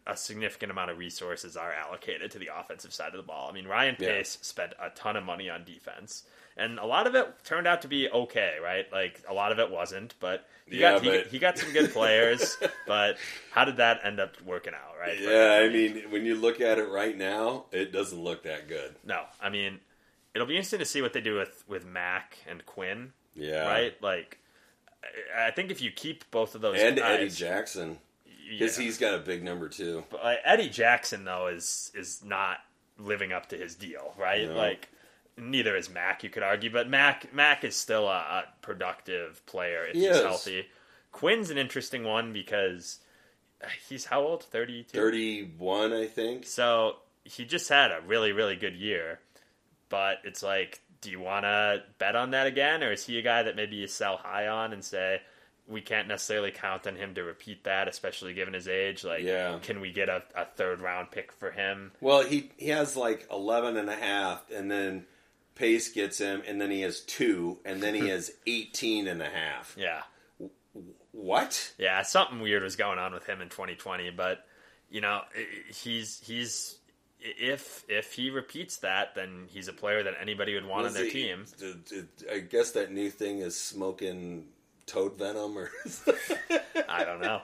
a significant amount of resources are allocated to the offensive side of the ball. I mean, Ryan Yeah. Pace spent a ton of money on defense, and a lot of it turned out to be okay, right? Like a lot of it wasn't, but he Yeah, got but- he, he got some good players. but how did that end up working out, right? Yeah. I mean, when you look at it right now, it doesn't look that good. No, I mean, it'll be interesting to see what they do with with Mac and Quinn, Yeah, right? Like, I- think if you keep both of those And guys, Eddie Jackson, yeah. because he's got a big number too. But, like, Eddie Jackson though is is not living up to his deal, right? No. Like, neither is Mac. You could argue, but Mac Mac is still a, a productive player if He he's is. healthy. Quinn's an interesting one because he's how old? Thirty two. Thirty-one, I think. So he just had a really, really good year, but it's like do you want to bet on that again, or is he a guy that maybe you sell high on and say we can't necessarily count on him to repeat that, especially given his age? Like, Yeah. can we get a, a third round pick for him? Well, he he has like 11 and a half, and then Pace gets him, and then he has two, and then he has 18 and a half. Yeah, What? yeah, something weird was going on with him in 2020, but you know, he's he's if if he repeats that, then he's a player that anybody would want on their he- team. I guess that new thing is smoking toad venom or I don't know,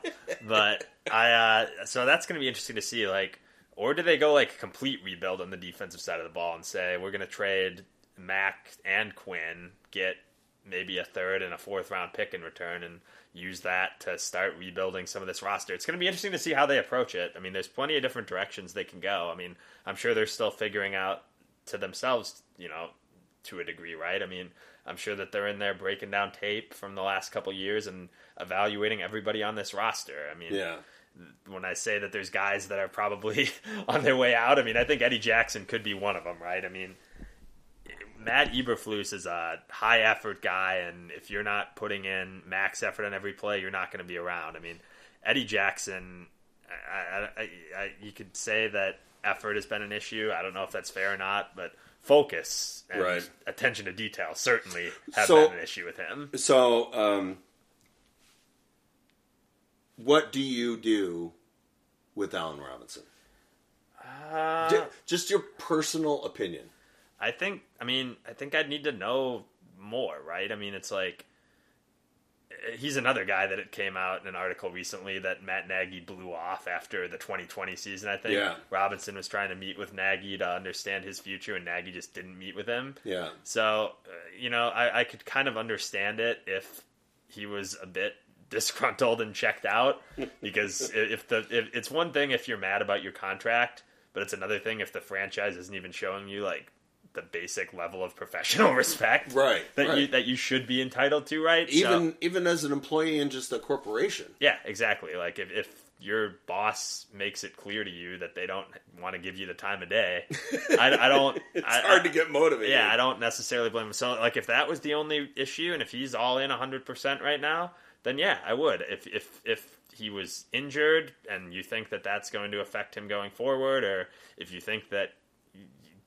but I uh, so that's going to be interesting to see. Like, or do they go like complete rebuild on the defensive side of the ball and say we're going to trade Mac and Quinn, get maybe a third and a fourth round pick in return, and use that to start rebuilding some of this roster. It's going to be interesting to see how they approach it. I mean, there's plenty of different directions they can go. I mean, I'm sure they're still figuring out to themselves, you know, to a degree, right? I mean, I'm sure that they're in there breaking down tape from the last couple years and evaluating everybody on this roster. I mean, yeah. when I say that there's guys that are probably on their way out, I mean, I think Eddie Jackson could be one of them, right? I mean, Matt Eberflus is a high effort guy, and if you're not putting in max effort on every play, you're not going to be around. I mean, Eddie Jackson, I, I, I, I, you could say that effort has been an issue. I don't know if that's fair or not, but focus and Right. attention to detail certainly have So- been an issue with him. So, um, what do you do with Allen Robinson? Uh, Ju- Just your personal opinion. I think. I mean, I think I'd need to know more, right? I mean, it's like he's another guy that it came out in an article recently that Matt Nagy blew off after the 2020 season. I think Yeah. Robinson was trying to meet with Nagy to understand his future, and Nagy just didn't meet with him. Yeah. So, uh, you know, I, I could kind of understand it if he was a bit disgruntled and checked out, because if the if, it's one thing if you're mad about your contract, but it's another thing if the franchise isn't even showing you like the basic level of professional respect, Right, That you that you should be entitled to, right? So- Even even as an employee in just a corporation. yeah, exactly. Like if, if your boss makes it clear to you that they don't want to give you the time of day, I, I don't. It's I, hard I- to get motivated. Yeah, I don't necessarily blame him. So, like, if that was the only issue, and if he's all in hundred percent right now, then yeah, I would. If if if he was injured, and you think that that's going to affect him going forward, or if you think that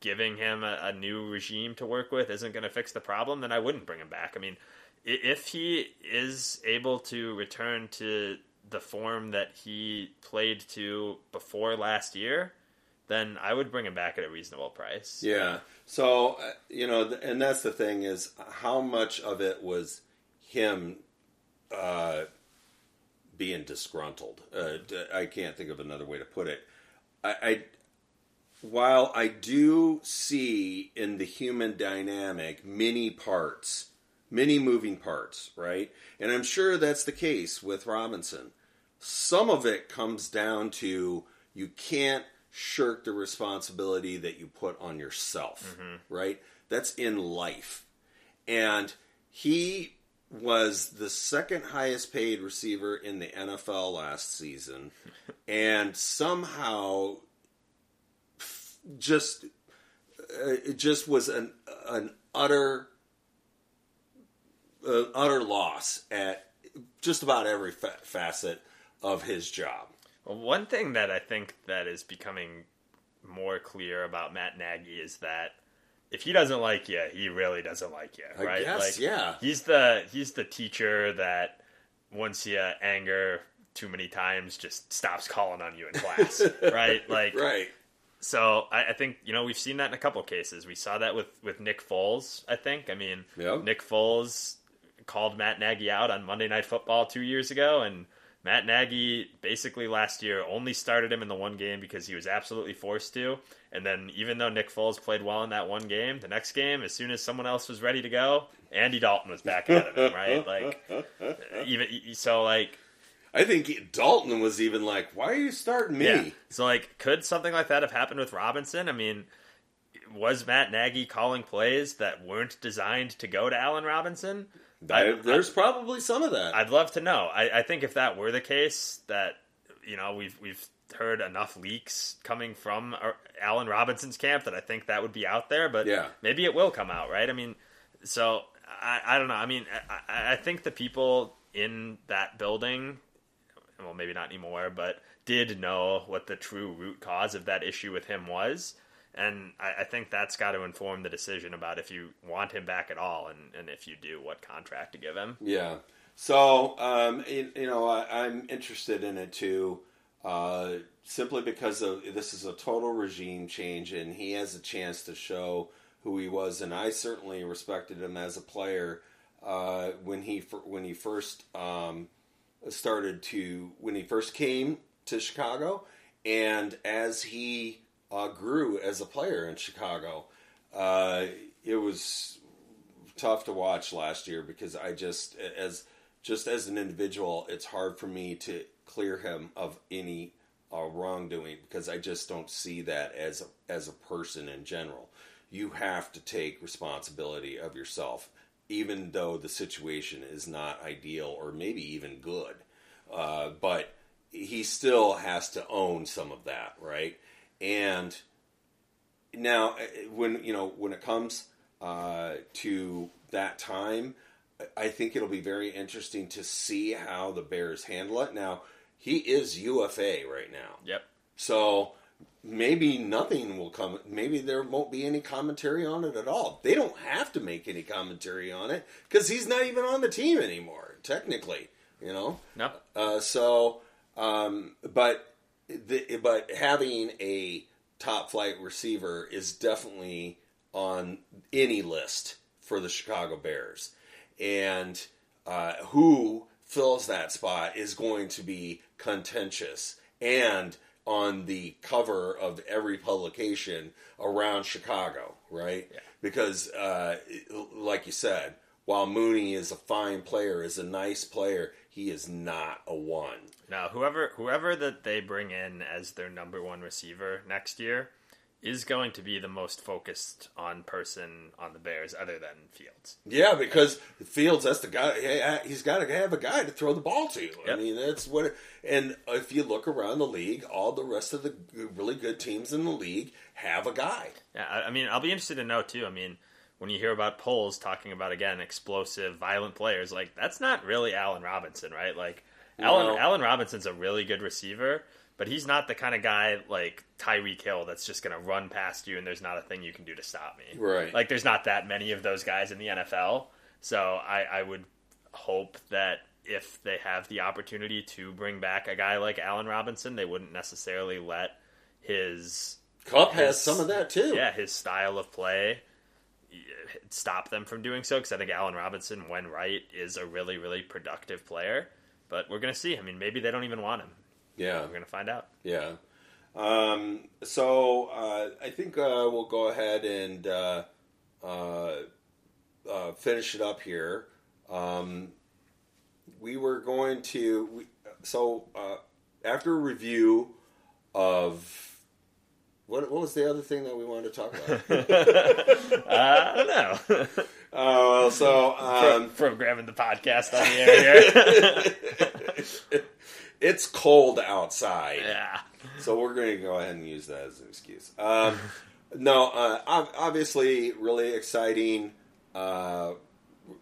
giving him a, a new regime to work with isn't going to fix the problem, then I wouldn't bring him back. I mean, if he is able to return to the form that he played to before last year, then I would bring him back at a reasonable price. Yeah. So uh, you know, and that's the thing is how much of it was him uh, being disgruntled. Uh, I can't think of another way to put it. I while I do see in the human dynamic many parts, many moving parts, right? And I'm sure that's the case with Robinson. Some of it comes down to you can't shirk the responsibility that you put on yourself, mm-hmm. right? That's in life. And he was the second highest paid receiver in the NFL last season and somehow just uh, it just was an an utter an utter loss at just about every fa- facet of his job. Well, one thing that I think that is becoming more clear about Matt Nagy is that if he doesn't like you, he really doesn't like you, I right? guess, like, yeah. He's the he's the teacher that once you anger too many times, just stops calling on you in class, right? Like, Right. So I, I think you know we've seen that in a couple cases. We saw that with with Nick Foles. I think. I mean, Yep. Nick Foles called Matt Nagy out on Monday Night Football two years ago, and Matt Nagy basically last year only started him in the one game because he was absolutely forced to. And then even though Nick Foles played well in that one game, the next game, as soon as someone else was ready to go, Andy Dalton was back of him, right? Like even so, like I think Dalton was even like, "Why are you starting me?" yeah. So, like, could something like that have happened with Robinson? I mean, was Matt Nagy calling plays that weren't designed to go to Allen Robinson? I- I- there's probably some of that. I'd love to know. I, I think if that were the case, that you know we've we've heard enough leaks coming from uh, Allen Robinson's camp that I think that would be out there, but Yeah. maybe it will come out, right? I mean, so I, I don't know. I mean, I, I think the people in that building, well, maybe not anymore, but did know what the true root cause of that issue with him was. And I, I think that's got to inform the decision about if you want him back at all, and, and if you do, what contract to give him. Yeah. So, um, you, you know, I, I'm interested in it too, uh, simply because of this is a total regime change, and he has a chance to show who he was, and I certainly respected him as a player uh, when he when he first um, started to when he first came to Chicago, and as he uh, grew as a player in Chicago, uh, it was tough to watch last year because I just as just as an individual, it's hard for me to clear him of any uh, wrongdoing because I just don't see that as a, as a person in general. You have to take responsibility of yourself, even though the situation is not ideal or maybe even good. Uh, but he still has to own some of that, right? And now, uh, when you know when it comes uh, to that time, I think it'll be very interesting to see how the Bears handle it. Now, he is UFA right now, Yep. so maybe nothing will come. Maybe there won't be any commentary on it at all. They don't have to make any commentary on it because he's not even on the team anymore, technically. You know. No. Uh, so, um, but the, but having a top flight receiver is definitely on any list for the Chicago Bears, and uh, who fills that spot is going to be contentious and on the cover of every publication around Chicago, right? Yeah. Because, uh, like you said, while Mooney is a fine player, is a nice player, he is not a one. Now, whoever whoever that they bring in as their number one receiver next year is going to be the most focused on person on the Bears, other than Fields. Yeah, because Fields, that's the guy. He's got to have a guy to throw the ball to. I mean, that's what. And if you look around the league, all the rest of the really good teams in the league have a guy. Yeah, I, I mean, I'll be interested to know too. I mean, when you hear about Poles talking about again explosive, violent players, like that's not really Allen Robinson, right? Like Allen No. Allen Robinson's a really good receiver, but he's not the kind of guy like Tyreek Hill that's just going to run past you and there's not a thing you can do to stop me. Right. Like there's not that many of those guys in the NFL. So I, I would hope that if they have the opportunity to bring back a guy like Allen Robinson, they wouldn't necessarily let his Cup has some of that too. yeah, his style of play eh, stop them from doing so because I think Allen Robinson, when right, is a really, really productive player. But we're going to see. I mean, maybe they don't even want him. Yeah, We're going to find out. yeah. Um, so uh, I think uh, we'll go ahead and uh, uh, uh, finish it up here. Um, we were going to we, so uh, after a review of what, what was the other thing that we wanted to talk about? I don't know. Oh, well, so um, from grabbing the podcast on the air here. it's cold outside. yeah. So we're going to go ahead and use that as an excuse. Um, no, uh, obviously, really exciting, uh,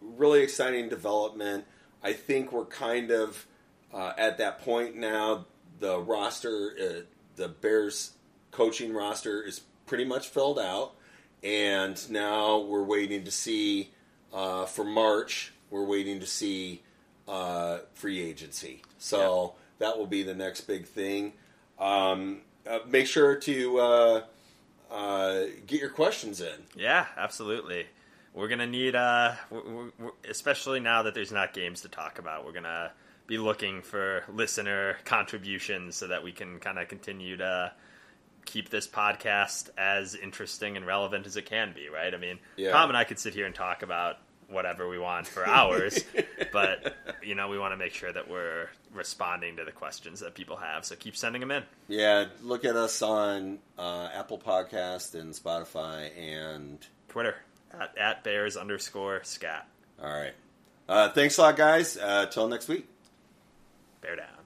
really exciting development. I think we're kind of uh, at that point now. The roster, uh, the Bears coaching roster, is pretty much filled out, and now we're waiting to see uh, for March. We're waiting to see uh, free agency. So that will be the next big thing. Um, uh, make sure to uh, uh, get your questions in. Yeah, absolutely. We're gonna need, uh, we're, we're, we're- especially now that there's not games to talk about. We're gonna be looking for listener contributions so that we can kind of continue to keep this podcast as interesting and relevant as it can be. Right? I mean, Yeah. Tom and I could sit here and talk about whatever we want for hours, but you know, we want to make sure that we're responding to the questions that people have. So keep sending them in. Yeah, look at us on uh, Apple Podcast and Spotify, and Twitter at, at bears underscore scat. all right. Uh, thanks a lot, guys. Uh, till next week. Bear down.